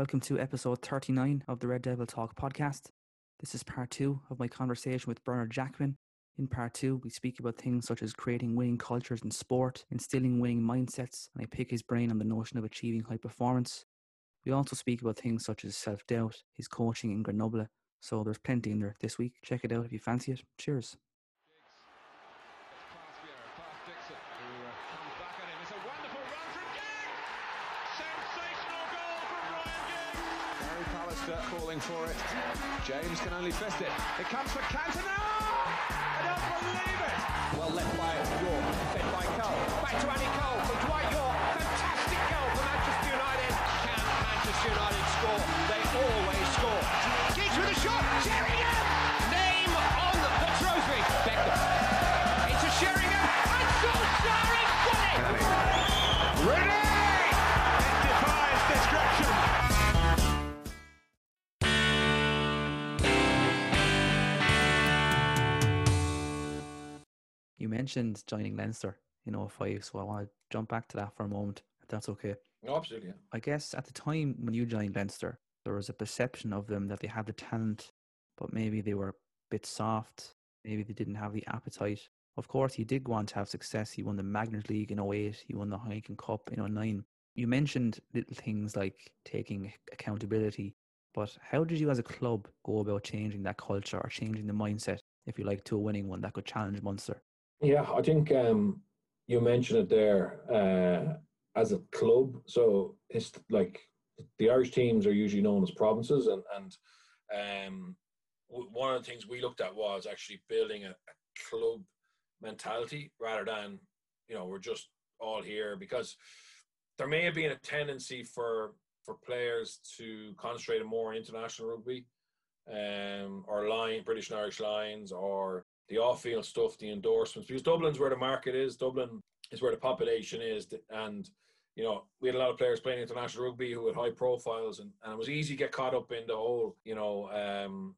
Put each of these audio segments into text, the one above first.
Welcome to episode 39 of the Red Devil Talk podcast. This is part two of my conversation with Bernard Jackman. In part two, we speak about things such as creating winning cultures in sport, instilling winning mindsets, and I pick his brain on the notion of achieving high performance. We also speak about things such as self doubt, his coaching in Grenoble. So there's plenty in there this week. Check it out if you fancy it. Cheers. For it. James can only fist it. It comes for Cantona! I don't mentioned joining Leinster in 05, so I want to jump back to that for a moment, if that's okay. No, absolutely. Yeah. I guess at the time when you joined Leinster, there was a perception of them that they had the talent, but maybe they were a bit soft. Maybe they didn't have the appetite. Of course, he did go on to have success. He won the Magners League in 08, he won the Heineken Cup in 09. You mentioned little things like taking accountability, but how did you as a club go about changing that culture or changing the mindset, if you like, to a winning one that could challenge Munster? Yeah, I think um, you mentioned it there uh, as a club. So it's like the Irish teams are usually known as provinces, and and um, one of the things we looked at was actually building a, a club mentality rather than you know we're just all here because there may have been a tendency for for players to concentrate more on international rugby um, or line British and Irish Lions or the off-field stuff, the endorsements, because Dublin's where the market is. Dublin is where the population is, and you know we had a lot of players playing international rugby who had high profiles, and, and it was easy to get caught up in the whole, you know, um,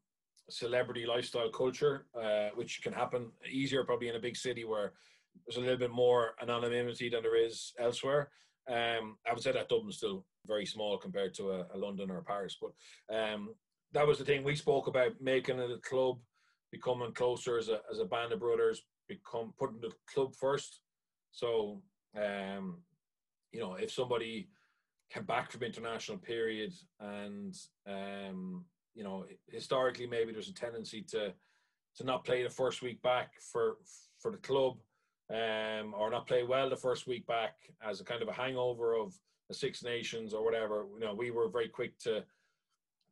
celebrity lifestyle culture, uh, which can happen easier probably in a big city where there's a little bit more anonymity than there is elsewhere. Um, I would say that Dublin's still very small compared to a, a London or a Paris, but um, that was the thing we spoke about making it a club becoming closer as a, as a band of brothers, become putting the club first. So, um, you know, if somebody came back from international period and, um, you know, historically maybe there's a tendency to to not play the first week back for for the club, um, or not play well the first week back as a kind of a hangover of the Six Nations or whatever. You know, we were very quick to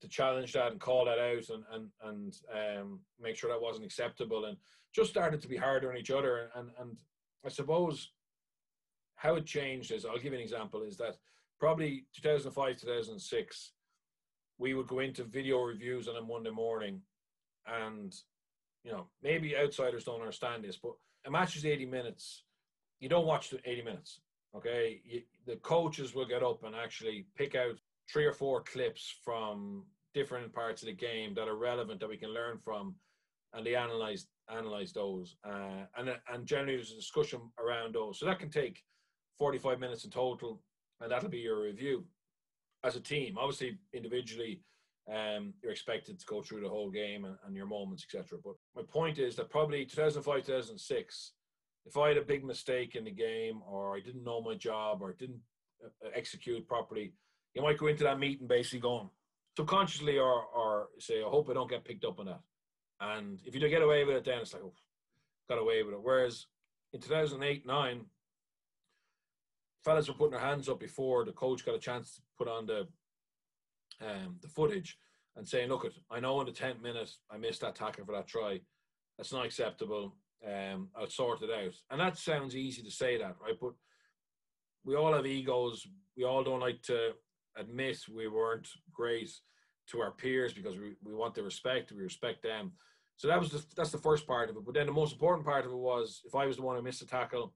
to challenge that and call that out and and and um, make sure that wasn't acceptable and just started to be harder on each other. And and I suppose how it changed is I'll give you an example is that probably 2005 2006 we would go into video reviews on a Monday morning and you know maybe outsiders don't understand this but a match is 80 minutes. You don't watch the 80 minutes okay? You, the coaches will get up and actually pick out three or four clips from different parts of the game that are relevant that we can learn from, and they analyze analyze those. Uh, and and generally there's a discussion around those. So that can take 45 minutes in total, and that'll be your review. As a team, obviously individually, um, you're expected to go through the whole game and, and your moments, etc. But my point is that probably 2005, 2006, if I had a big mistake in the game, or I didn't know my job, or didn't uh, execute properly, you might go into that meeting basically going subconsciously or or say, I hope I don't get picked up on that. And if you don't get away with it, then it's like, oh, got away with it. Whereas in 2008, nine, fellas were putting their hands up before the coach got a chance to put on the um, the footage and saying, look, I know in the 10th minute I missed that tackle for that try. That's not acceptable. Um, I'll sort it out. And that sounds easy to say that, right? But we all have egos. We all don't like to admit we weren't great to our peers because we, we want the respect, we respect them. So that was the, that's the first part of it. But then the most important part of it was if I was the one who missed a tackle,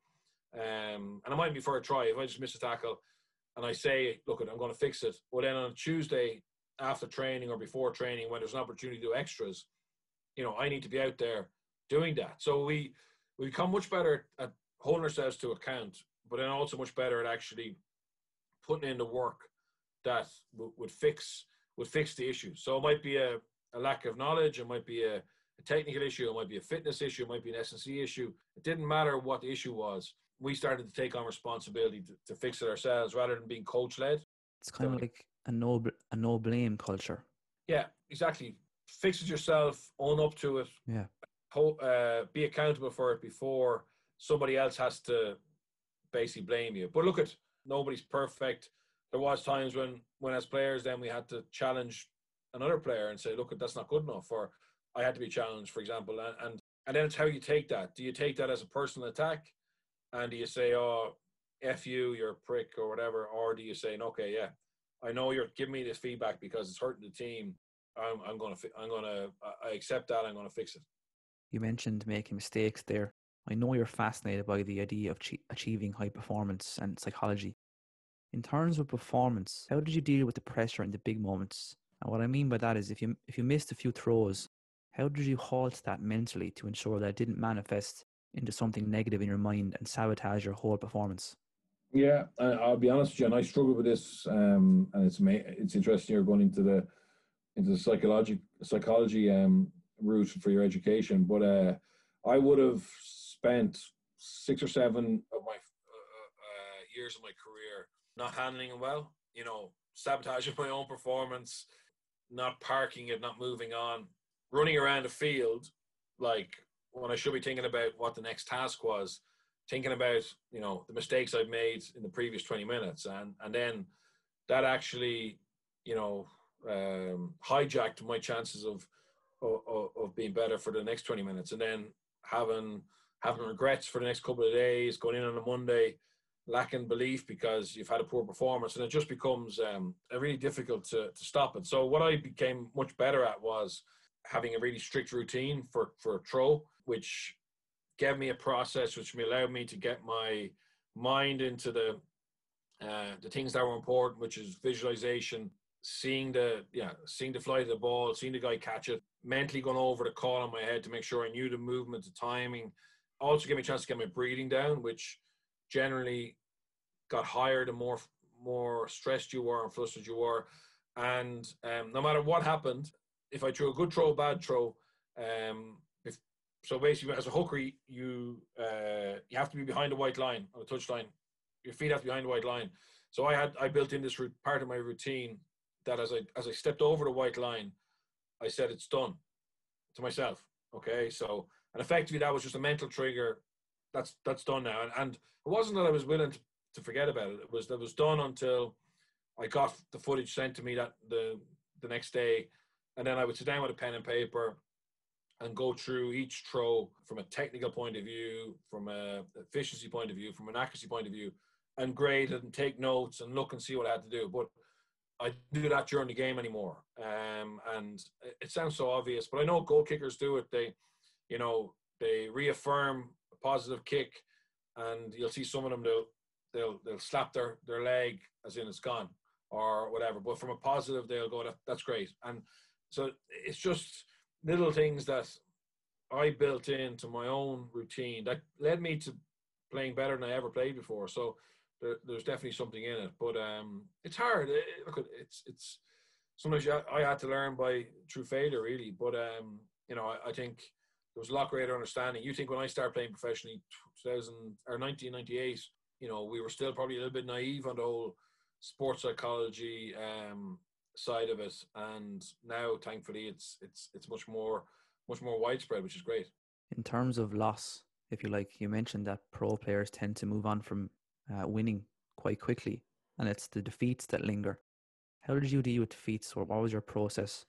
um, and it might be for a try, if I just miss a tackle and I say, look, I'm going to fix it. Well, then on Tuesday after training or before training, when there's an opportunity to do extras, you know, I need to be out there doing that. So we we become much better at holding ourselves to account, but then also much better at actually putting in the work that w- would fix would fix the issue. So it might be a, a lack of knowledge, it might be a, a technical issue, it might be a fitness issue, it might be an S&C issue. It didn't matter what the issue was. We started to take on responsibility to, to fix it ourselves rather than being coach led. It's kind of like a no a no blame culture. Yeah, exactly. Fix it yourself, own up to it. Yeah. Ho- uh, be accountable for it before somebody else has to basically blame you. But look at nobody's perfect. There was times when when as players then we had to challenge another player and say, look, that's not good enough. Or I had to be challenged, for example. And and, and then it's how you take that. Do you take that as a personal attack? And do you say, oh, F you, you're a prick or whatever? Or do you say, okay, yeah, I know you're giving me this feedback because it's hurting the team. I'm, I'm to, I'm to, I accept that. I'm to fix it. You mentioned making mistakes there. I know you're fascinated by the idea of ch- achieving high performance and psychology. In terms of performance, how did you deal with the pressure in the big moments? And what I mean by that is if you if you missed a few throws, how did you halt that mentally to ensure that it didn't manifest into something negative in your mind and sabotage your whole performance? Yeah, I'll be honest with you, and I struggle with this, um, and it's it's interesting you're going into the into the psychology psychology um, route for your education, but uh, I would have spent six or seven of my years of my career not handling it well. You know, sabotaging my own performance, not parking it, not moving on, running around the field like when I should be thinking about what the next task was, thinking about you know the mistakes I've made in the previous 20 minutes, and and then that actually you know um, hijacked my chances of, of of being better for the next 20 minutes, and then having having regrets for the next couple of days, going in on a Monday lacking belief because you've had a poor performance and it just becomes um, really difficult to, to stop it. So what I became much better at was having a really strict routine for, for a throw, which gave me a process which allowed me to get my mind into the uh, the things that were important, which is visualization, seeing the yeah, seeing the flight of the ball, seeing the guy catch it, mentally going over the call in my head to make sure I knew the movement, the timing. Also gave me a chance to get my breathing down, which generally got higher the more more stressed you were and flustered you were. And um, no matter what happened, if I threw a good throw, bad throw, um, if so, basically as a hooker, you uh, you have to be behind the white line on the touch line. Your feet have to be behind the white line. So I had I built in this part of my routine that as I as I stepped over the white line, I said it's done to myself. Okay, so and effectively that was just a mental trigger that's that's done now. And, and it wasn't that I was willing to, to forget about it. It was that was done until I got the footage sent to me that the the next day, and then I would sit down with a pen and paper and go through each throw from a technical point of view, from a efficiency point of view, from an accuracy point of view, and grade it and take notes and look and see what I had to do. But I do that during the game anymore. Um, and it sounds so obvious, but I know goal kickers do it. They, you know, they reaffirm positive kick, and you'll see some of them they'll they'll they'll slap their their leg as in it's gone or whatever. But from a positive, they'll go that that's great. And so it's just little things that I built into my own routine that led me to playing better than I ever played before. So there, there's definitely something in it, but um, it's hard. It, look, it's it's sometimes I had to learn by through failure, really. But um, you know, I, I think there was a lot greater understanding. You think when I started playing professionally, 2000 or 1998, you know, we were still probably a little bit naive on the whole sports psychology um, side of it, and now thankfully it's it's it's much more much more widespread, which is great. In terms of loss, if you like, you mentioned that pro players tend to move on from uh, winning quite quickly, and it's the defeats that linger. How did you deal with defeats, or what was your process?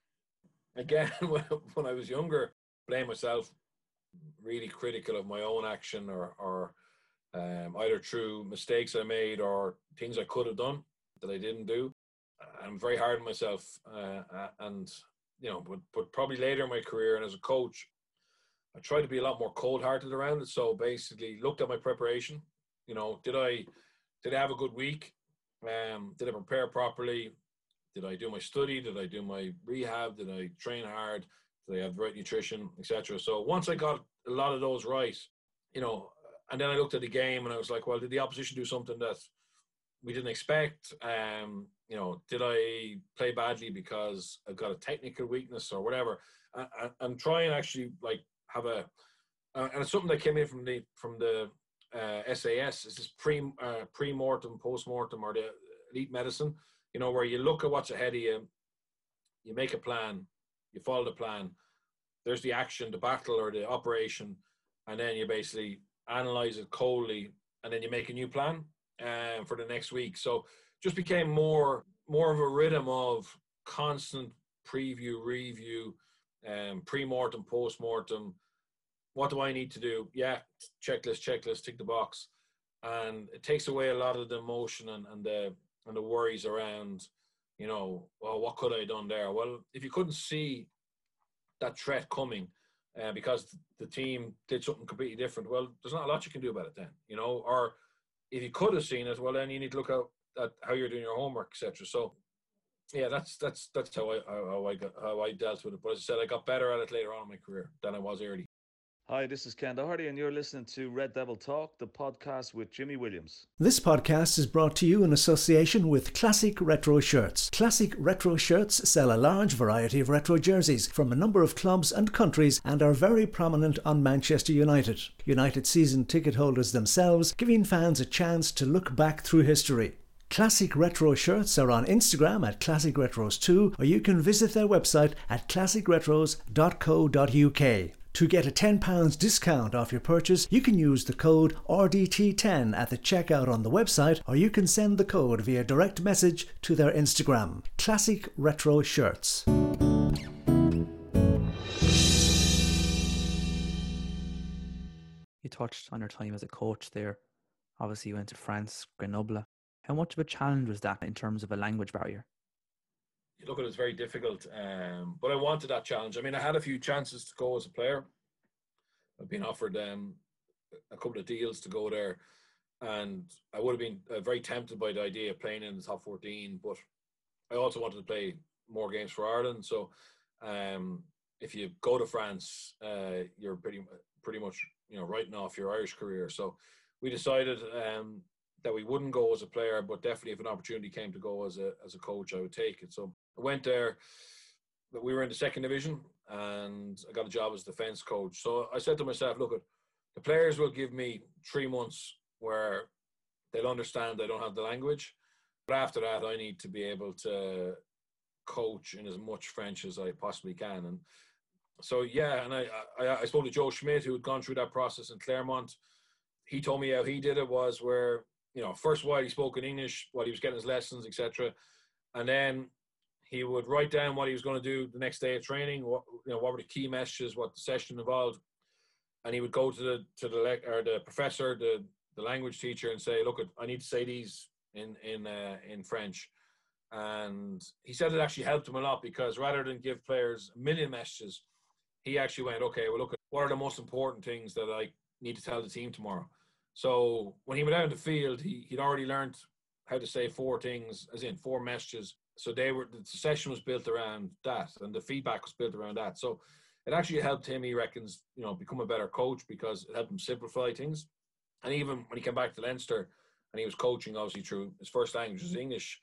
Again, when I was younger, blame myself, really critical of my own action or, or um, either through mistakes I made or things I could have done that I didn't do. I'm very hard on myself, uh, and you know, but but probably later in my career and as a coach, I tried to be a lot more cold-hearted around it. So basically, looked at my preparation. You know, did I did I have a good week? Um, did I prepare properly? Did I do my study? Did I do my rehab? Did I train hard? They have the right nutrition, etc. So once I got a lot of those right, you know, and then I looked at the game and I was like, well, did the opposition do something that we didn't expect. Um, you know, did I play badly because I've got a technical weakness or whatever? I, am trying actually like have a, uh, and it's something that came in from the from the uh, SAS. Is this pre uh, pre mortem, post mortem, or the elite medicine? You know, where you look at what's ahead of you, you make a plan, you follow the plan. There's the action, the battle, or the operation, and then you basically analyze it coldly, and then you make a new plan um, for the next week. So just became more more of a rhythm of constant preview, review, um, pre-mortem, post-mortem. What do I need to do? Yeah, checklist, checklist, tick the box, and it takes away a lot of the emotion and, and the and the worries around, you know, well, what could I have done there? Well, if you couldn't see that threat coming, uh, because the team did something completely different, well, there's not a lot you can do about it then, you know, or if you could have seen it, well, then you need to look at, at how you're doing your homework, etc. So, yeah, that's that's that's how I how I got how I dealt with it. But as I said, I got better at it later on in my career than I was early. Hi, this is Ken Doherty, and you're listening to Red Devil Talk, the podcast with Jimmy Williams. This podcast is brought to you in association with Classic Retro Shirts. Classic Retro Shirts sell a large variety of retro jerseys from a number of clubs and countries and are very prominent on Manchester United. United season ticket holders themselves, giving fans a chance to look back through history. Classic Retro shirts are on Instagram at Classic Retros 2 or you can visit their website at classicretros.co.uk. To get a £10 discount off your purchase, you can use the code RDT10 at the checkout on the website, or you can send the code via direct message to their Instagram. Classic Retro Shirts. You touched on your time as a coach there. Obviously, you went to France, Grenoble. How much of a challenge was that in terms of a language barrier? Look at it, it's very difficult. Um, but I wanted that challenge. I mean, I had a few chances to go as a player. I've been offered um, a couple of deals to go there, and I would have been uh, very tempted by the idea of playing in the top 14. But I also wanted to play more games for Ireland. So um, if you go to France, uh, you're pretty pretty much you know writing off your Irish career. So we decided um, that we wouldn't go as a player, but definitely if an opportunity came to go as a as a coach, I would take it. So I went there. but We were in the second division, and I got a job as defense coach. So I said to myself, "Look, the players will give me three months where they'll understand I don't have the language, but after that, I need to be able to coach in as much French as I possibly can." And so, yeah, and I I, I spoke to Joe Schmidt, who had gone through that process in Clermont. He told me how he did it was where you know first while he spoke in English while he was getting his lessons, etc. And then he would write down what he was going to do the next day of training. What you know, what were the key messages, what the session involved, and he would go to the to the or the professor, the the language teacher, and say, "Look, I need to say these in in uh, in French." And he said it actually helped him a lot because rather than give players a million messages, he actually went, "Okay, well, look, what are the most important things that I need to tell the team tomorrow?" So when he went out in the field, he, he'd already learned how to say four things, as in four messages so they were the session was built around that, and the feedback was built around that. So it actually helped him. He reckons, you know, become a better coach because it helped him simplify things. And even when he came back to Leinster and he was coaching, obviously through his first language was mm-hmm. English,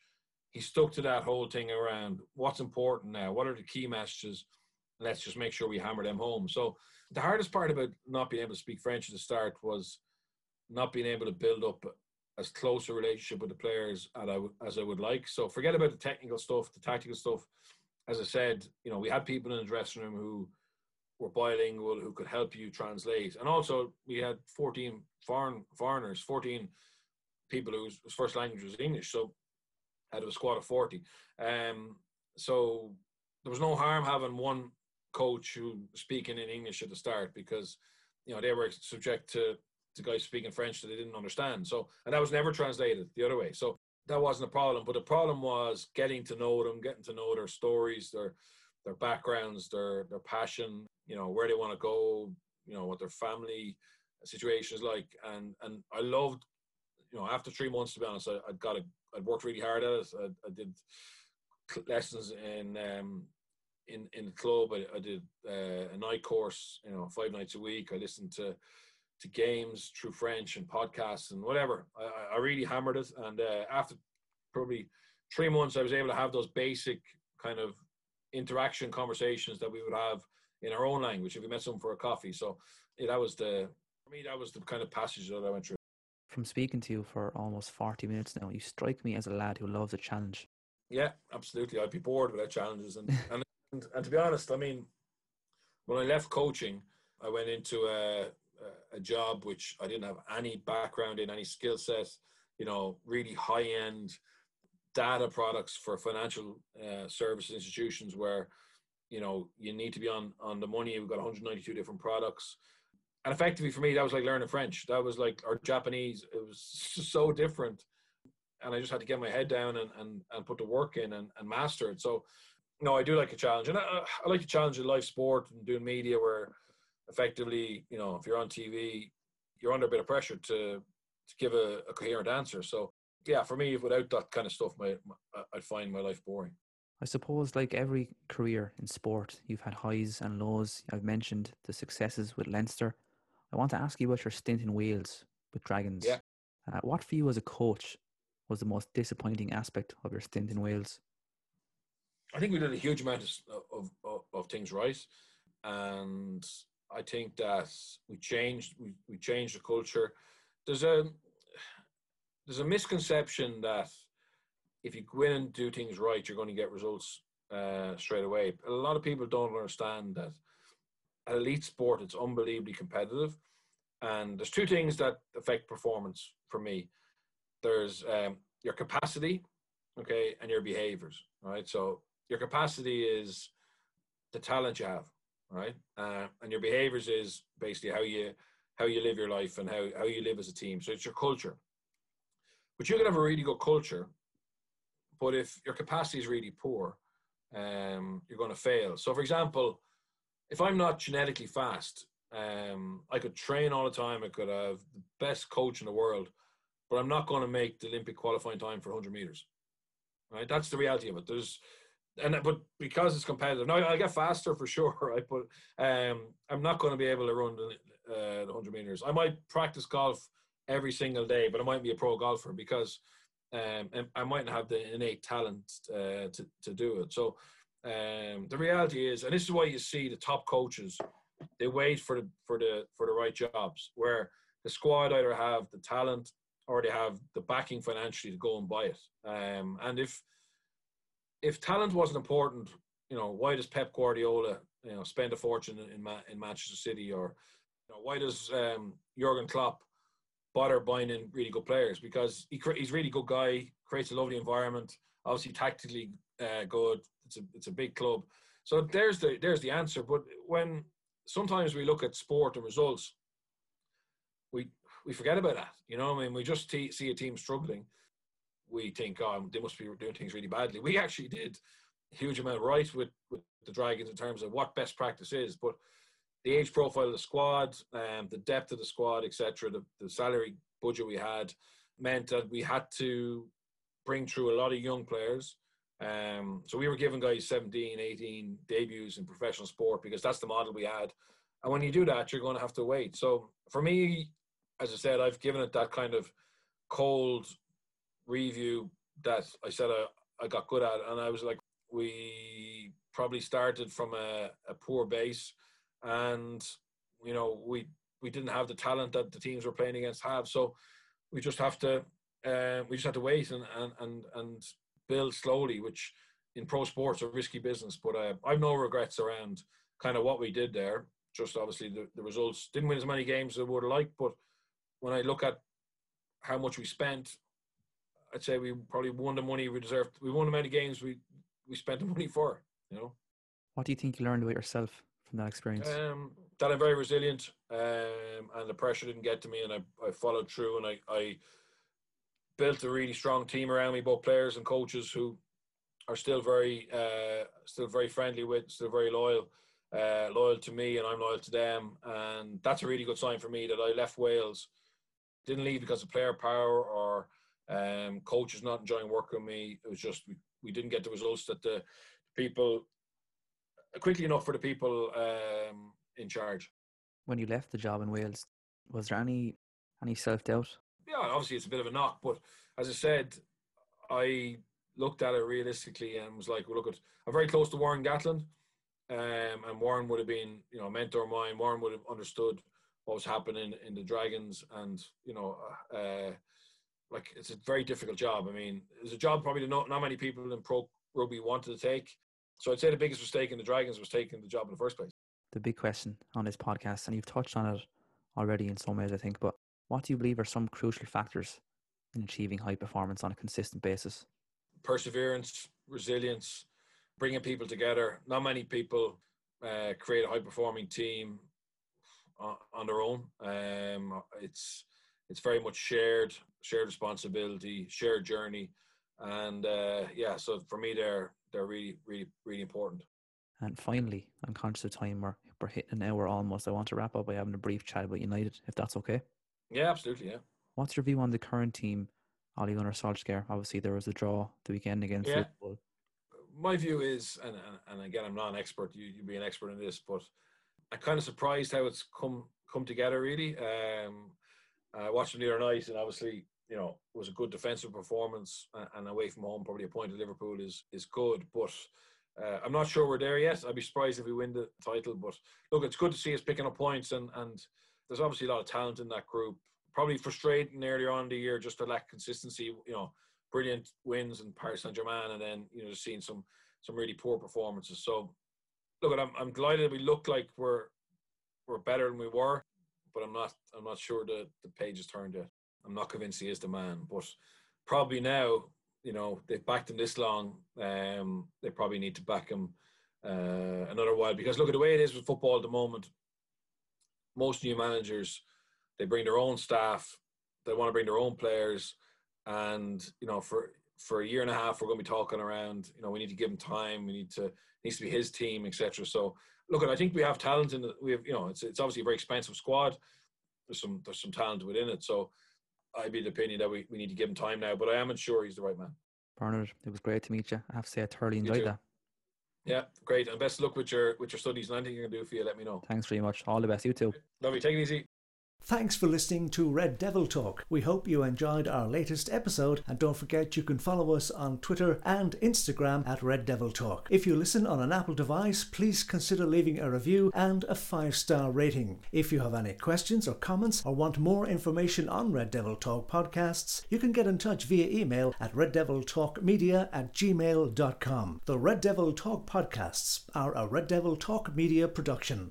he stuck to that whole thing around what's important now, what are the key messages, let's just make sure we hammer them home. So the hardest part about not being able to speak French at the start was not being able to build up as close a relationship with the players as I, as I would like. So forget about the technical stuff, the tactical stuff. As I said, you know, we had people in the dressing room who were bilingual, who could help you translate. And also we had 14 foreign foreigners, 14 people whose first language was English. So out of a squad of 40. Um, so there was no harm having one coach who speaking in English at the start because, you know, they were subject to to guys speaking French that they didn't understand. So, and that was never translated the other way. So that wasn't a problem. But the problem was getting to know them, getting to know their stories, their their backgrounds, their their passion, you know, where they want to go, you know, what their family situation is like. And and I loved, you know, after three months to be honest, I, would got a, I'd worked really hard at it. I, I did lessons in um in in the club. I, I did uh, a night course, you know, five nights a week. I listened to to games through French and podcasts and whatever. I, I really hammered it, and uh, after probably three months, I was able to have those basic kind of interaction conversations that we would have in our own language if we met someone for a coffee. So yeah, that was the for me that was the kind of passage that I went through. From speaking to you for almost forty minutes now, you strike me as a lad who loves a challenge. Yeah, absolutely. I'd be bored without challenges, and and, and, and to be honest, I mean, when I left coaching, I went into a a job which I didn't have any background in, any skill set. You know, really high end data products for financial uh, service institutions where you know you need to be on on the money. We've got 192 different products, and effectively for me that was like learning French. That was like or Japanese. It was so different, and I just had to get my head down and and, and put the work in and, and master it. So. No, I do like a challenge, and I, I like a challenge in live sport and doing media where effectively, you know, if you're on TV, you're under a bit of pressure to to give a, a coherent answer. So yeah, for me, without that kind of stuff, my, my I'd find my life boring. I suppose, like every career in sport, you've had highs and lows. I've mentioned the successes with Leinster. I want to ask you about your stint in Wales with Dragons. Yeah. Uh, what for you as a coach was the most disappointing aspect of your stint in Wales? I think we did a huge amount of, of, of, of things right. And I think that we changed we, we changed the culture. There's a there's a misconception that if you go in and do things right, you're going to get results uh, straight away. A lot of people don't understand that elite sport it's unbelievably competitive, and there's two things that affect performance for me. There's um, your capacity, okay, and your behaviors. Right. So your capacity is the talent you have right? Uh, and your behaviors is basically how you how you live your life and how, how you live as a team. So it's your culture. But you can have a really good culture, but if your capacity is really poor, um, you're going to fail. So, for example, if I'm not genetically fast, um, I could train all the time. I could have the best coach in the world, but I'm not going to make the Olympic qualifying time for 100 meters. Right? That's the reality of it. There's and but because it's competitive, now I get faster for sure, right? But um, I'm not going to be able to run the, uh, the 100 meters. I might practice golf every single day, but I might be a pro golfer because um, I mightn't have the innate talent uh, to to do it. So um, the reality is, and this is why you see the top coaches, they wait for the for the for the right jobs where the squad either have the talent or they have the backing financially to go and buy it. Um, and if if talent wasn't important, you know, why does Pep Guardiola, you know, spend a fortune in in Manchester City, or you know, why does um, Jurgen Klopp bother buying in really good players? Because he he's a really good guy, creates a lovely environment, obviously tactically uh, good. It's a it's a big club, so there's the there's the answer. But when sometimes we look at sport and results, we we forget about that. You know, I mean, we just t- see a team struggling we think, oh, they must be doing things really badly. We actually did a huge amount right with, with the Dragons in terms of what best practice is, but the age profile of the squad, um, the depth of the squad, etc., the, the salary budget we had meant that we had to bring through a lot of young players. Um, so we were giving guys 17, 18 debuts in professional sport because that's the model we had. And when you do that, you're going to have to wait. So for me, as I said, I've given it that kind of cold review that I said I, I got good at, and I was like, we probably started from a, a poor base, and you know we we didn't have the talent that the teams we're playing against have, so we just have to uh, we just have to wait and and and and build slowly, which in pro sports a risky business. But uh, I've no regrets around kind of what we did there. Just obviously the, the results didn't win as many games as I would have liked, but when I look at how much we spent I'd say we probably won the money we deserved. We won the many games we we spent the money for. You know. What do you think you learned about yourself from that experience? Um, that I'm very resilient, um, and the pressure didn't get to me, and I, I followed through, and I, I built a really strong team around me, both players and coaches who are still very uh, still very friendly with, still very loyal, uh, loyal to me, and I'm loyal to them, and that's a really good sign for me that I left Wales, didn't leave because of player power or um, coach is not enjoying working with me. It was just we, we didn't get the results that the people quickly enough for the people um, in charge. When you left the job in Wales, Was there any any self doubt? Yeah, obviously it's a bit of a knock, but as I said, I looked at it realistically and was like, well, look, at, I'm very close to Warren Gatland, um, and Warren would have been, you know, a mentor of mine. Warren would have understood what was happening in the Dragons, and you know, uh, like it's a very difficult job. I mean, it's a job probably not not many people in pro rugby wanted to take. So I'd say the biggest mistake in the Dragons was taking the job in the first place. The big question on this podcast, and you've touched on it already in some ways, I think, but what do you believe are some crucial factors in achieving high performance on a consistent basis? Perseverance, resilience, bringing people together. Not many people uh, create a high performing team on, on their own. Um, it's it's very much shared, shared responsibility, shared journey, and uh, yeah. So for me, they're they're really, really, really important. And finally, I'm conscious of time. We're we're hitting an hour almost. I want to wrap up by having a brief chat about United, if that's okay. Yeah, absolutely. Yeah. What's your view on the current team, Ole Gunnar Solskjaer? Obviously, there was a draw the weekend against Yeah. Liverpool. my view is, and, and, and again, I'm not an expert. You you'd be an expert in this, but I'm kind of surprised how it's come come together. Really, um, I watched them the other night, and obviously, you know, it was a good defensive performance, and, and away from home, probably a point at Liverpool is is good, but. Uh, I'm not sure we're there yet. I'd be surprised if we win the title, but look, it's good to see us picking up points, and and there's obviously a lot of talent in that group. Probably frustrating earlier on in the year just to lack consistency. You know, brilliant wins in Paris Saint Germain, and then you know just seeing some some really poor performances. So, look, I'm I'm delighted we look like we're we're better than we were, but I'm not I'm not sure the the page is turned yet. I'm not convinced he is the man, but probably now you know they've backed him this long. Um, they probably need to back him uh, another while because look at the way it is with football at the moment. Most new managers they bring their own staff, they want to bring their own players, and you know for for a year and a half we're going to be talking around. You know we need to give him time. We need to needs to be his team, etc. So look, I think we have talent in the we have you know it's it's obviously a very expensive squad. There's some there's some talent within it. So I'd be the opinion that we, we need to give him time now, but I am sure he's the right man. Bernard, it was great to meet you. I have to say, I thoroughly enjoyed that. Yeah, great. And best of luck with your with your studies and anything you can do for you, let me know. Thanks very much. All the best. You too. Lovely. Take it easy. Thanks for listening to Red Devil Talk. We hope you enjoyed our latest episode and don't forget you can follow us on Twitter and Instagram at Red Devil Talk. If you listen on an Apple device, please consider leaving a review and a 5-star rating. If you have any questions or comments or want more information on Red Devil Talk podcasts, you can get in touch via email at reddeviltalkmedia at gmail.com. The Red Devil Talk podcasts are a Red Devil Talk media production.